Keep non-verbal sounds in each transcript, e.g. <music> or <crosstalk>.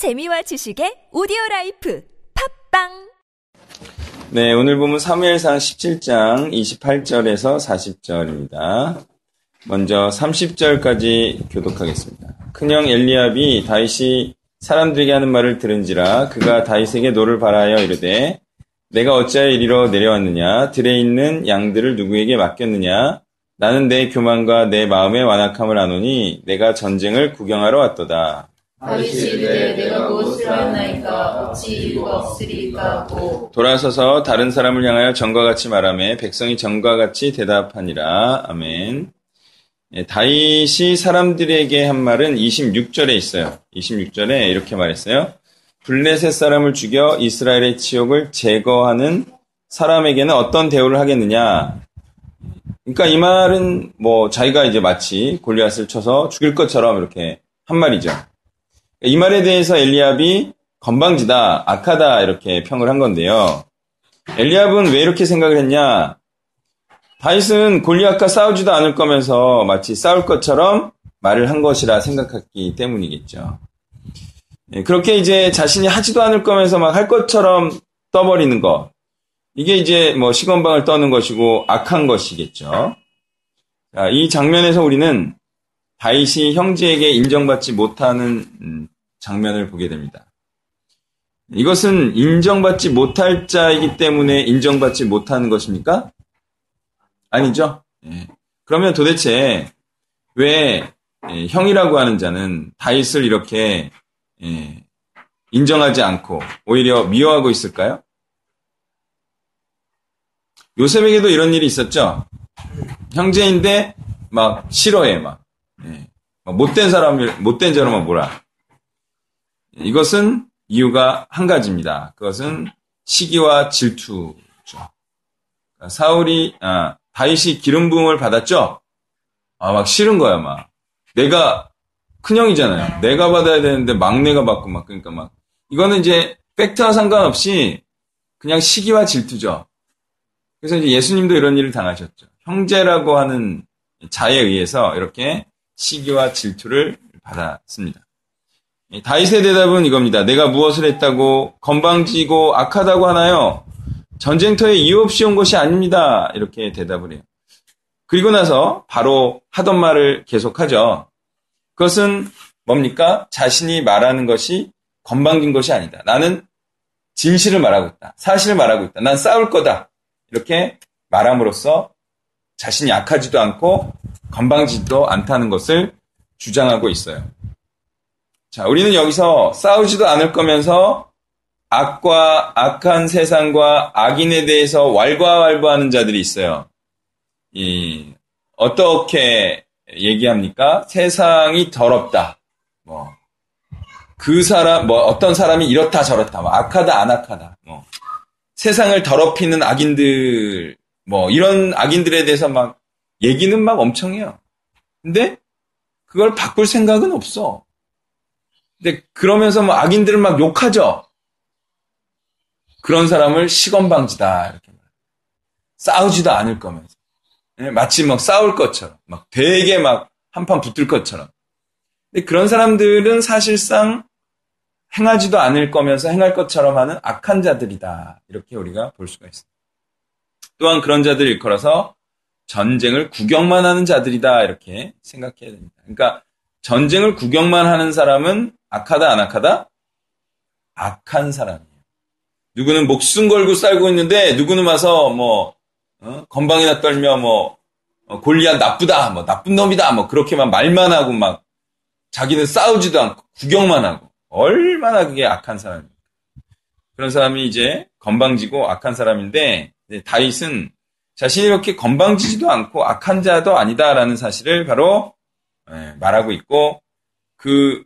재미와 지식의 오디오 라이프 팟빵 네, 오늘 본문 사무엘상 17장 28절에서 40절입니다. 먼저 30절까지 교독하겠습니다. 큰형 엘리압이 다윗이 사람들에게 하는 말을 들은지라 그가 다윗에게 노를 발하여 이르되 네가 어찌하여 이리로 내려왔느냐 들에 있는 양들을 누구에게 맡겼느냐 나는 네 교만과 네 마음의 완악함을 아노니 네가 전쟁을 구경하러 왔도다. 돌아서서 다른 사람을 향하여 전과 같이 말하며 백성이 전과 같이 대답하니라. 아멘. 예, 다윗이 사람들에게 한 말은 26절에 있어요. 26절에 이렇게 말했어요. 블레셋 사람을 죽여 이스라엘의 치욕을 제거하는 사람에게는 어떤 대우를 하겠느냐? 그러니까 이 말은 뭐 자기가 이제 마치 골리앗을 쳐서 죽일 것처럼 이렇게 한 말이죠. 이 말에 대해서 엘리압이 건방지다, 악하다 이렇게 평을 한 건데요. 엘리압은 왜 이렇게 생각을 했냐? 다윗은 골리앗과 싸우지도 않을 거면서 마치 싸울 것처럼 말을 한 것이라 생각했기 때문이겠죠. 예, 그렇게 이제 자신이 하지도 않을 거면서 막 할 것처럼 떠버리는 것. 이게 이제 뭐 시건방을 떠는 것이고 악한 것이겠죠. 자, 이 장면에서 우리는 다윗이 형제에게 인정받지 못하는 음, 장면을 보게 됩니다. 이것은 인정받지 못할 자이기 때문에 인정받지 못하는 것입니까? 아니죠. 예. 그러면 도대체 왜 예, 형이라고 하는 자는 다윗을 이렇게 예, 인정하지 않고 오히려 미워하고 있을까요? 요셉에게도 이런 일이 있었죠. 형제인데 막 싫어해 막, 예. 막 못된 사람을 못된 자로만 몰아. 이것은 이유가 한 가지입니다. 그것은 시기와 질투죠. 사울이 아, 다윗이 기름 부음을 받았죠. 아 막 싫은 거야 막. 내가 큰형이잖아요. 내가 받아야 되는데 막내가 받고 막 그러니까 막 이거는 이제 팩트와 상관없이 그냥 시기와 질투죠. 그래서 이제 예수님도 이런 일을 당하셨죠. 형제라고 하는 자에 의해서 이렇게 시기와 질투를 받았습니다. 다윗의 대답은 이겁니다. 내가 무엇을 했다고 건방지고 악하다고 하나요? 전쟁터에 이유 없이 온 것이 아닙니다. 이렇게 대답을 해요. 그리고 나서 바로 하던 말을 계속하죠. 그것은 뭡니까? 자신이 말하는 것이 건방진 것이 아니다. 나는 진실을 말하고 있다. 사실을 말하고 있다. 난 싸울 거다. 이렇게 말함으로써 자신이 약하지도 않고 건방지도 않다는 것을 주장하고 있어요. 자, 우리는 여기서 싸우지도 않을 거면서 악과 악한 세상과 악인에 대해서 왈가왈부하는 자들이 있어요. 이 어떻게 얘기합니까? 세상이 더럽다. 뭐 그 사람 뭐 어떤 사람이 이렇다 저렇다. 뭐 악하다 안 악하다. 뭐 세상을 더럽히는 악인들 뭐 이런 악인들에 대해서 막 얘기는 막 엄청 해요. 근데 그걸 바꿀 생각은 없어. 근데 그러면서 뭐 악인들을 막 욕하죠. 그런 사람을 시건방지다 이렇게 말. 싸우지도 않을 거면서 예, 마치 막 싸울 것처럼 막 되게 막 한판 붙을 것처럼. 근데 그런 사람들은 사실상 행하지도 않을 거면서 행할 것처럼 하는 악한 자들이다 이렇게 우리가 볼 수가 있습니다. 또한 그런 자들 일컬어서 전쟁을 구경만 하는 자들이다 이렇게 생각해야 됩니다. 그러니까 전쟁을 구경만 하는 사람은 악하다 안 악하다? 악한 사람이에요. 누구는 목숨 걸고 살고 있는데 누구는 와서 뭐 어? 건방이나 떨며 뭐 어, 골리앗 나쁘다 뭐 나쁜 놈이다 뭐 그렇게만 말만 하고 막 자기는 싸우지도 않고 구경만 하고 얼마나 그게 악한 사람입니까? 그런 사람이 이제 건방지고 악한 사람인데 다윗은 자신이 이렇게 건방지지도 않고 악한 자도 아니다라는 사실을 바로 예, 말하고 있고 그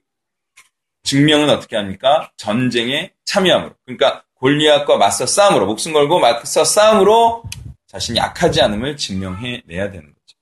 증명은 어떻게 합니까? 전쟁에 참여함으로. 그러니까 골리앗과 맞서 싸움으로 목숨 걸고 맞서 싸움으로 자신이 약하지 않음을 증명해 내야 되는 거죠.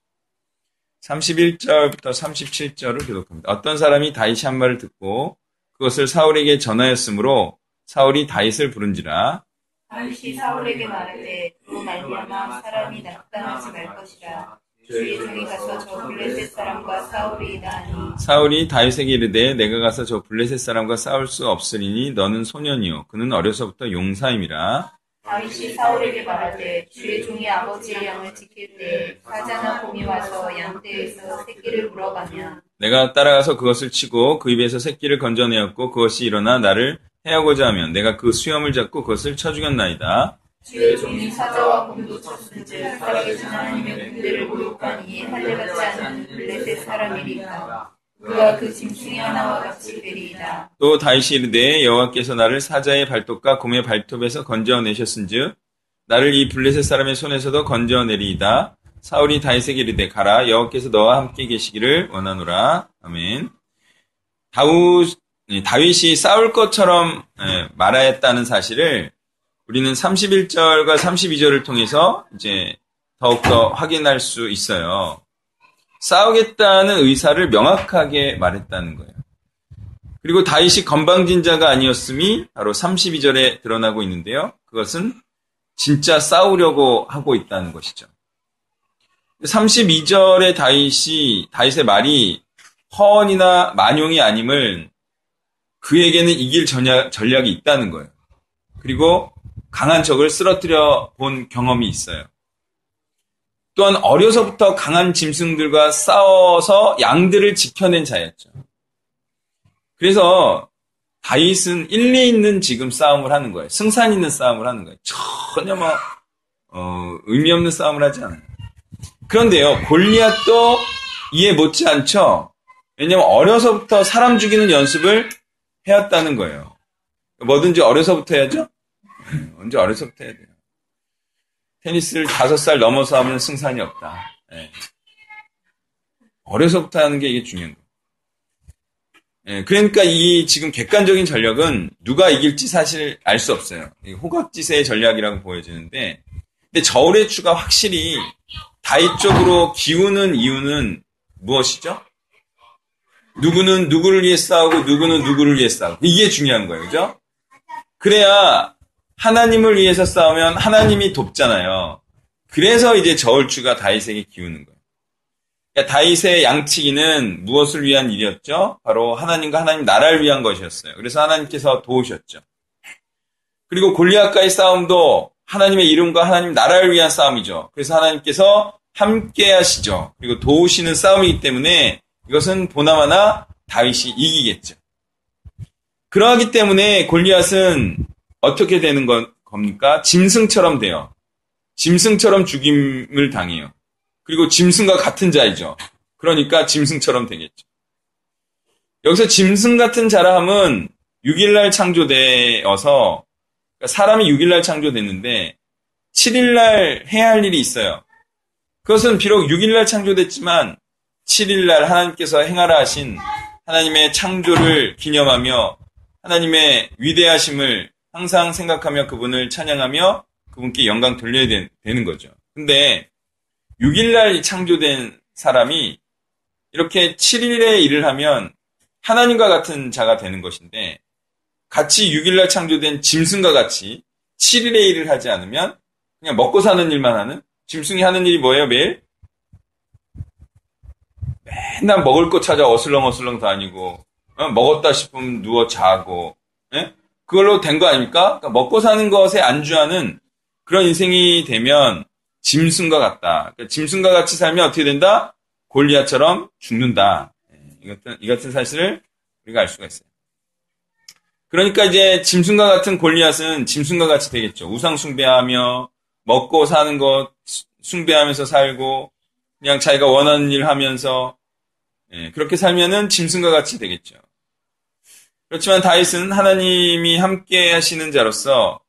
31절부터 37절을 기록합니다. 어떤 사람이 다윗이 한 말을 듣고 그것을 사울에게 전하였으므로 사울이 다윗을 부른지라 다윗이 사울에게 말하되 그 말미암아 사람이 낙담하지 말 것이라. 주의 종이 가서 저 블레셋 사람과 싸우리이다 사울이 다윗에게 이르되 내가 가서 저 블레셋 사람과 싸울 수 없으리니 너는 소년이요. 그는 어려서부터 용사임이라. 다윗이 사울에게 말하되 주의 종이 아버지의 양을 지킬 때 사자나 곰이 와서 양떼에서 새끼를 물어가면 내가 따라가서 그것을 치고 그 입에서 새끼를 건져내었고 그것이 일어나 나를 해하고자 하면 내가 그 수염을 잡고 그것을 쳐 죽였나이다 주의 종이 사자와 곰도 쳤은즉 살아계신 하나님의 군대를 모욕한 이 할례받지 않은 블레셋 사람이리까 그가 그 짐승의 하나와 같이 되리이다 또 다윗이 이르되 여호와께서 나를 사자의 발톱과 곰의 발톱에서 건져내셨은즉 나를 이 블레셋 사람의 손에서도 건져내리이다. 사울이 다윗에게 이르되 가라 여호와께서 너와 함께 계시기를 원하노라. 아멘. 다우, 다윗이 싸울 것처럼 예, 말하였다는 사실을 우리는 31절과 32절을 통해서 이제 더욱더 확인할 수 있어요. 싸우겠다는 의사를 명확하게 말했다는 거예요. 그리고 다윗이 건방진자가 아니었음이 바로 32절에 드러나고 있는데요. 그것은 진짜 싸우려고 하고 있다는 것이죠. 32절에 다윗이 다윗의 말이 허언이나 만용이 아님을 그에게는 이길 전략, 전략이 있다는 거예요. 그리고 강한 적을 쓰러뜨려 본 경험이 있어요. 또한 어려서부터 강한 짐승들과 싸워서 양들을 지켜낸 자였죠. 그래서 다윗은 일리 있는 지금 싸움을 하는 거예요. 승산 있는 싸움을 하는 거예요. 전혀 뭐 어, 의미 없는 싸움을 하지 않아요. 그런데요, 골리앗도 이해 못지 않죠. 왜냐하면 어려서부터 사람 죽이는 연습을 해왔다는 거예요. 뭐든지 어려서부터 해야죠. <laughs> 언제 어려서부터 해야 돼요. 테니스를 다섯 살 넘어서 하면 승산이 없다. 네. 어려서부터 하는 게 이게 중요한 거예요. 네, 그러니까 이 지금 객관적인 전략은 누가 이길지 사실 알 수 없어요. 호각지세의 전략이라고 보여지는데, 근데 저울의 추가 확실히 다이 쪽으로 기우는 이유는 무엇이죠? 누구는 누구를 위해 싸우고 누구는 누구를 위해 싸우고 이게 중요한 거예요, 그죠? 그래야 하나님을 위해서 싸우면 하나님이 돕잖아요. 그래서 이제 저울추가 다윗에게 기우는 거예요. 그러니까 다윗의 양치기는 무엇을 위한 일이었죠? 바로 하나님과 하나님 나라를 위한 것이었어요. 그래서 하나님께서 도우셨죠. 그리고 골리앗과의 싸움도 하나님의 이름과 하나님 나라를 위한 싸움이죠. 그래서 하나님께서 함께 하시죠. 그리고 도우시는 싸움이기 때문에 이것은 보나마나 다윗이 이기겠죠. 그러하기 때문에 골리앗은 어떻게 되는 건, 겁니까? 짐승처럼 돼요. 짐승처럼 죽임을 당해요. 그리고 짐승과 같은 자이죠. 그러니까 짐승처럼 되겠죠. 여기서 짐승 같은 자라함은 6일날 창조되어서 그러니까 사람이 6일날 창조됐는데 7일날 해야 할 일이 있어요. 그것은 비록 6일날 창조됐지만 7일날 하나님께서 행하라 하신 하나님의 창조를 기념하며 하나님의 위대하심을 항상 생각하며 그분을 찬양하며 그분께 영광 돌려야 되, 는 거죠. 근데 6일날 창조된 사람이 이렇게 7일에 일을 하면 하나님과 같은 자가 되는 것인데 같이 6일날 창조된 짐승과 같이 7일에 일을 하지 않으면 그냥 먹고 사는 일만 하는 짐승이 하는 일이 뭐예요 매일? 맨날 먹을 거 찾아 어슬렁어슬렁 다니고 어? 먹었다 싶으면 누워 자고 예? 그걸로 된 거 아닙니까? 그러니까 먹고 사는 것에 안주하는 그런 인생이 되면 짐승과 같다. 그러니까 짐승과 같이 살면 어떻게 된다? 골리앗처럼 죽는다. 예, 이 같은, 이 같은 사실을 우리가 알 수가 있어요. 그러니까 이제 짐승과 같은 골리앗은 짐승과 같이 되겠죠. 우상 숭배하며 먹고 사는 것 숭배하면서 살고 그냥 자기가 원하는 일 하면서 예, 그렇게 살면은 짐승과 같이 되겠죠. 그렇지만 다윗은 하나님이 함께 하시는 자로서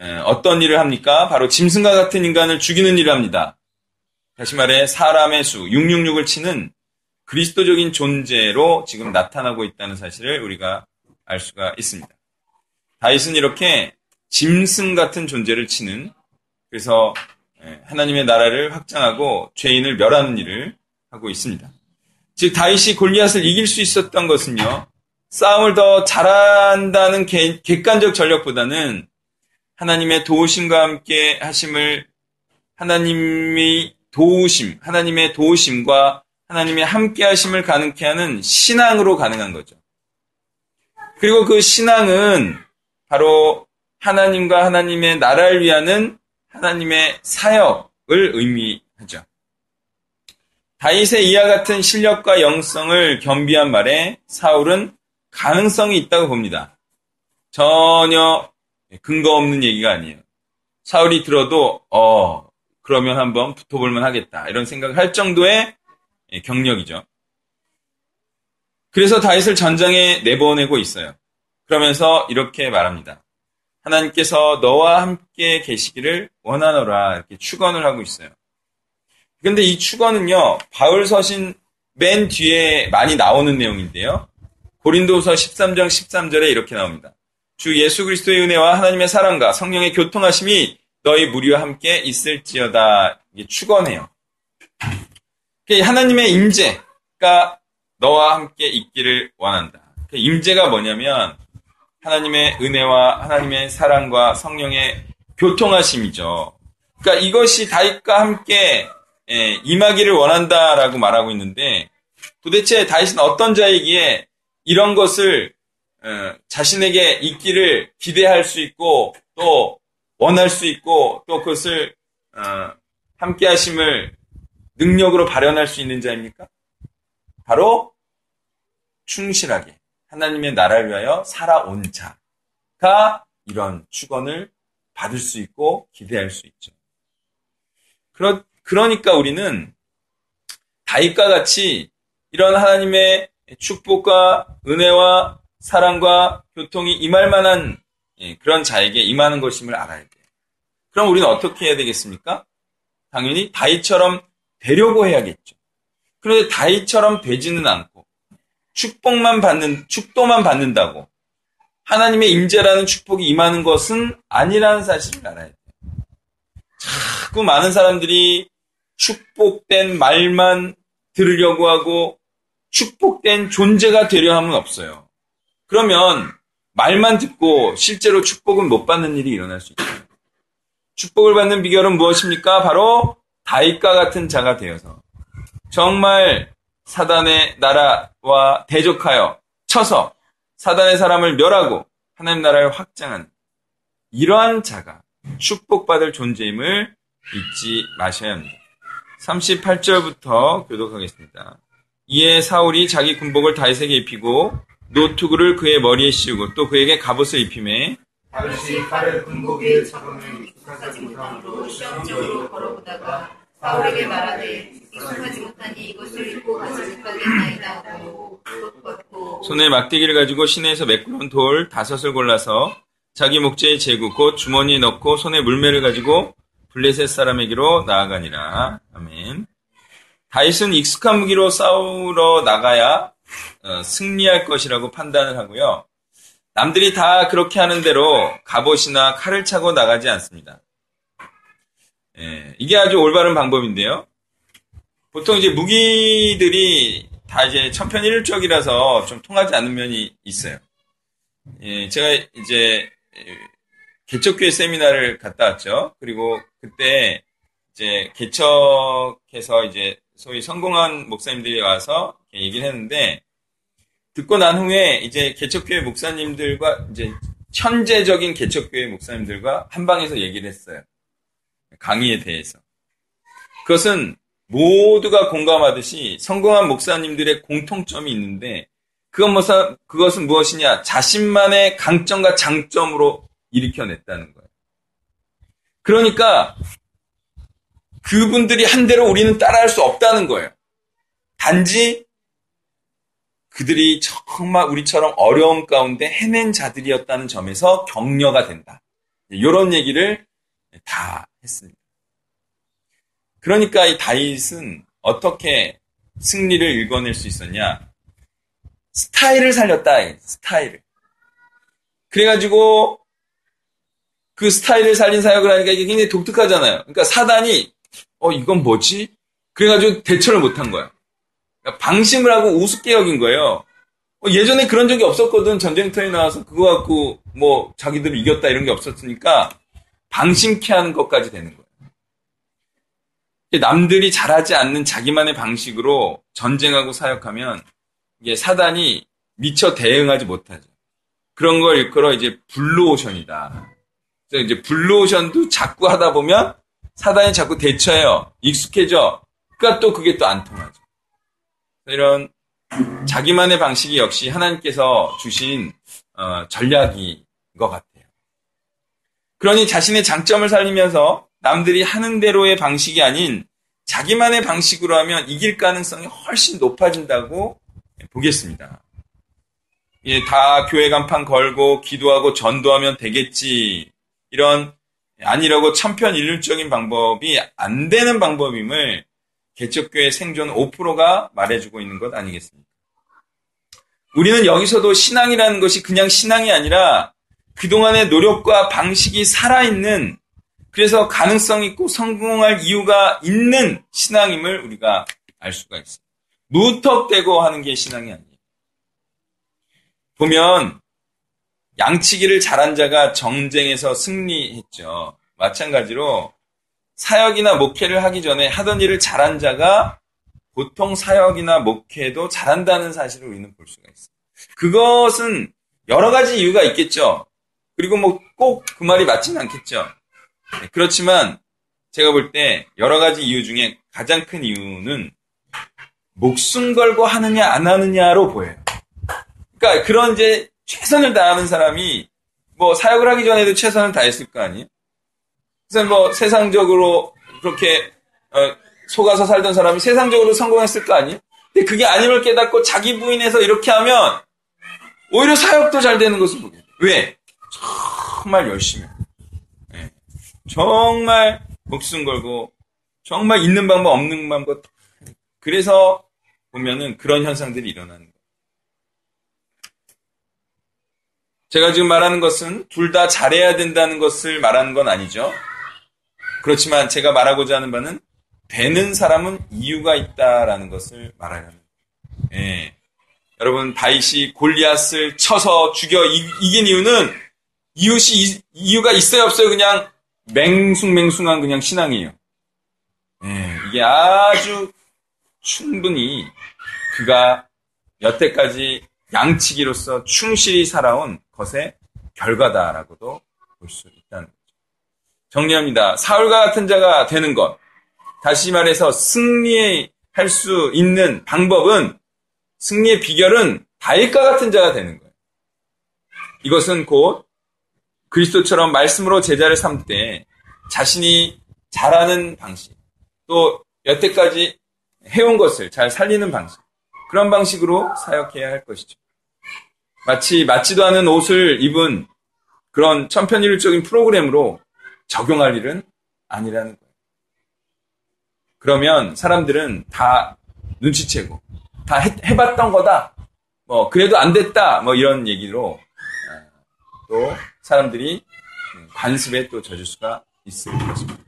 예, 어떤 일을 합니까? 바로 짐승과 같은 인간을 죽이는 일을 합니다. 다시 말해 사람의 수 666을 치는 그리스도적인 존재로 지금 나타나고 있다는 사실을 우리가 알 수가 있습니다. 다윗은 이렇게 짐승 같은 존재를 치는 그래서 예, 하나님의 나라를 확장하고 죄인을 멸하는 일을 하고 있습니다. 즉 다윗이 골리앗을 이길 수 있었던 것은요. 싸움을 더 잘한다는 개, 객관적 전력보다는 하나님의 도우심과 함께 하심을 하나님이 도우심, 하나님의 도우심과 하나님의 함께 하심을 가능케 하는 신앙으로 가능한 거죠. 그리고 그 신앙은 바로 하나님과 하나님의 나라를 위하는 하나님의 사역을 의미하죠. 다윗의 이와 같은 실력과 영성을 겸비한 말에 사울은 가능성이 있다고 봅니다. 전혀 근거 없는 얘기가 아니에요. 사울이 들어도 어 그러면 한번 붙어볼만 하겠다 이런 생각을 할 정도의 경력이죠. 그래서 다윗을 전장에 내보내고 있어요. 그러면서 이렇게 말합니다. 하나님께서 너와 함께 계시기를 원하노라 이렇게 축원을 하고 있어요. 근데 이 축원은요 바울 서신 맨 뒤에 많이 나오는 내용인데요. 고린도서 13장 13절에 이렇게 나옵니다. 주 예수 그리스도의 은혜와 하나님의 사랑과 성령의 교통하심이 너희 무리와 함께 있을지어다. 이게 축원해요. 하나님의 임재가 너와 함께 있기를 원한다. 임재가 뭐냐면 하나님의 은혜와 하나님의 사랑과 성령의 교통하심이죠. 그러니까 이것이 다윗과 함께 예, 임하기를 원한다라고 말하고 있는데 도대체 다윗은 어떤 자이기에 이런 것을 어, 자신에게 있기를 기대할 수 있고 또 원할 수 있고 또 그것을 어, 함께 하심을 능력으로 발현할 수 있는 자입니까? 바로 충실하게 하나님의 나라를 위하여 살아온 자가 이런 축원을 받을 수 있고 기대할 수 있죠. 그러, 그러니까 우리는 다윗과 같이 이런 하나님의 축복과 은혜와 사랑과 교통이 임할 만한 예, 그런 자에게 임하는 것임을 알아야 돼요. 그럼 우리는 어떻게 해야 되겠습니까? 당연히 다윗처럼 되려고 해야겠죠. 그런데 다윗처럼 되지는 않고 축복만 받는 축도만 받는다고 하나님의 임재라는 축복이 임하는 것은 아니라는 사실을 알아야 돼요. 자꾸 많은 사람들이 축복된 말만 들으려고 하고 축복된 존재가 되려 함은 없어요. 그러면 말만 듣고 실제로 축복은 못 받는 일이 일어날 수 있어요. 축복을 받는 비결은 무엇입니까? 바로 다윗과 같은 자가 되어서 정말 사단의 나라와 대적하여 쳐서 사단의 사람을 멸하고 하나님 나라를 확장하는 이러한 자가 축복받을 존재임을 잊지 마셔야 합니다. 38절부터 교독하겠습니다. 이에 사울이 자기 군복을 다윗에게 입히고 노투구를 그의 머리에 씌우고 또 그에게 갑옷을 입힘에 다윗이 칼을 군복에 잡음을 익숙하지 못함으로 시험적으로 걸어보다가 사울에게 말하되 익숙하지 못하니 이것을 입고 가지 못하겠나이다 하고 손에 막대기를 가지고 시내에서 매끄러운 돌 다섯을 골라서 자기 목재에 재고 곧 주머니에 넣고 손에 물매를 가지고 블레셋 사람에게로 나아가니라. 아멘. 다윗은 익숙한 무기로 싸우러 나가야 어, 승리할 것이라고 판단을 하고요. 남들이 다 그렇게 하는 대로 갑옷이나 칼을 차고 나가지 않습니다. 예, 이게 아주 올바른 방법인데요. 보통 이제 무기들이 다 이제 천편일률적이라서 좀 통하지 않는 면이 있어요. 예, 제가 이제 개척교회 세미나를 갔다 왔죠. 그리고 그때 이제 개척해서 이제 소위 성공한 목사님들이 와서 얘기를 했는데 듣고 난 후에 이제 개척교회 목사님들과 이제 현재적인 개척교회 목사님들과 한 방에서 얘기를 했어요. 강의에 대해서. 그것은 모두가 공감하듯이 성공한 목사님들의 공통점이 있는데 그건 뭐 그것은 무엇이냐? 자신만의 강점과 장점으로 일으켜냈다는 거예요. 그러니까 그분들이 한 대로 우리는 따라할 수 없다는 거예요. 단지 그들이 정말 우리처럼 어려움 가운데 해낸 자들이었다는 점에서 격려가 된다. 이런 얘기를 다 했습니다. 그러니까 이 다윗은 어떻게 승리를 읽어낼 수 있었냐? 스타일을 살렸다. 스타일을. 그래가지고 그 스타일을 살린 사역을 하니까 이게 굉장히 독특하잖아요. 그러니까 사단이 어 이건 뭐지? 그래가지고 대처를 못한 거야. 그러니까 방심을 하고 우습게 여긴 거예요. 어, 예전에 그런 적이 없었거든. 전쟁터에 나와서 그거 갖고 뭐 자기들 이겼다 이런 게 없었으니까 방심케 하는 것까지 되는 거예요. 남들이 잘하지 않는 자기만의 방식으로 전쟁하고 사역하면 이게 사단이 미처 대응하지 못하죠. 그런 걸 일컬어 이제 블루오션이다. 그래서 이제 블루오션도 자꾸 하다 보면 사단이 자꾸 대처해요. 익숙해져. 그러니까 또 그게 또 안 통하죠. 이런 자기만의 방식이 역시 하나님께서 주신 어, 전략인 것 같아요. 그러니 자신의 장점을 살리면서 남들이 하는 대로의 방식이 아닌 자기만의 방식으로 하면 이길 가능성이 훨씬 높아진다고 보겠습니다. 예, 다 교회 간판 걸고 기도하고 전도하면 되겠지. 이런 아니라고 천편일률적인 방법이 안 되는 방법임을 개척교회 생존 5%가 말해주고 있는 것 아니겠습니까? 우리는 여기서도 신앙이라는 것이 그냥 신앙이 아니라 그동안의 노력과 방식이 살아있는 그래서 가능성 있고 성공할 이유가 있는 신앙임을 우리가 알 수가 있습니다. 무턱대고 하는 게 신앙이 아니에요. 보면 양치기를 잘한 자가 정쟁에서 승리했죠. 마찬가지로 사역이나 목회를 하기 전에 하던 일을 잘한 자가 보통 사역이나 목회도 잘한다는 사실을 우리는 볼 수가 있어요. 그것은 여러 가지 이유가 있겠죠. 그리고 뭐 꼭 그 말이 맞지는 않겠죠. 네, 그렇지만 제가 볼 때 여러 가지 이유 중에 가장 큰 이유는 목숨 걸고 하느냐 안 하느냐로 보여요. 그러니까 그런 이제 최선을 다하는 사람이 뭐 사역을 하기 전에도 최선을 다했을 거 아니에요? 그래서 뭐 세상적으로 그렇게 어, 속아서 살던 사람이 세상적으로 성공했을 거 아니에요? 근데 그게 아님을 깨닫고 자기 부인해서 이렇게 하면 오히려 사역도 잘 되는 것을 보게 돼요. 왜? 정말 열심히. 네. 정말 목숨 걸고 정말 있는 방법 없는 방법 그래서 보면은 그런 현상들이 일어나는 거예요. 제가 지금 말하는 것은 둘 다 잘해야 된다는 것을 말하는 건 아니죠. 그렇지만 제가 말하고자 하는 바는 되는 사람은 이유가 있다라는 것을 말하려는. 예. 여러분 다윗이 골리앗을 쳐서 죽여 이 긴 이유는 이웃이 이 유가 있어요 없어요 그냥 맹숭맹숭한 그냥 신앙이에요. 예, 이게 아주 충분히 그가 여태까지 양치기로서 충실히 살아온 것의 결과다라고도 볼 수 있다는 거죠. 정리합니다. 사울과 같은 자가 되는 것. 다시 말해서 승리할 수 있는 방법은 승리의 비결은 다윗과 같은 자가 되는 거예요. 이것은 곧 그리스도처럼 말씀으로 제자를 삼때 자신이 잘하는 방식, 또 여태까지 해온 것을 잘 살리는 방식, 그런 방식으로 사역해야 할 것이죠. 마치 맞지도 않은 옷을 입은 그런 천편일률적인 프로그램으로 적용할 일은 아니라는 거예요. 그러면 사람들은 다 눈치채고 다 해, 봤던 거다. 뭐 그래도 안 됐다. 뭐 이런 얘기로 또 사람들이 관습에 또 젖을 수가 있을 것입니다.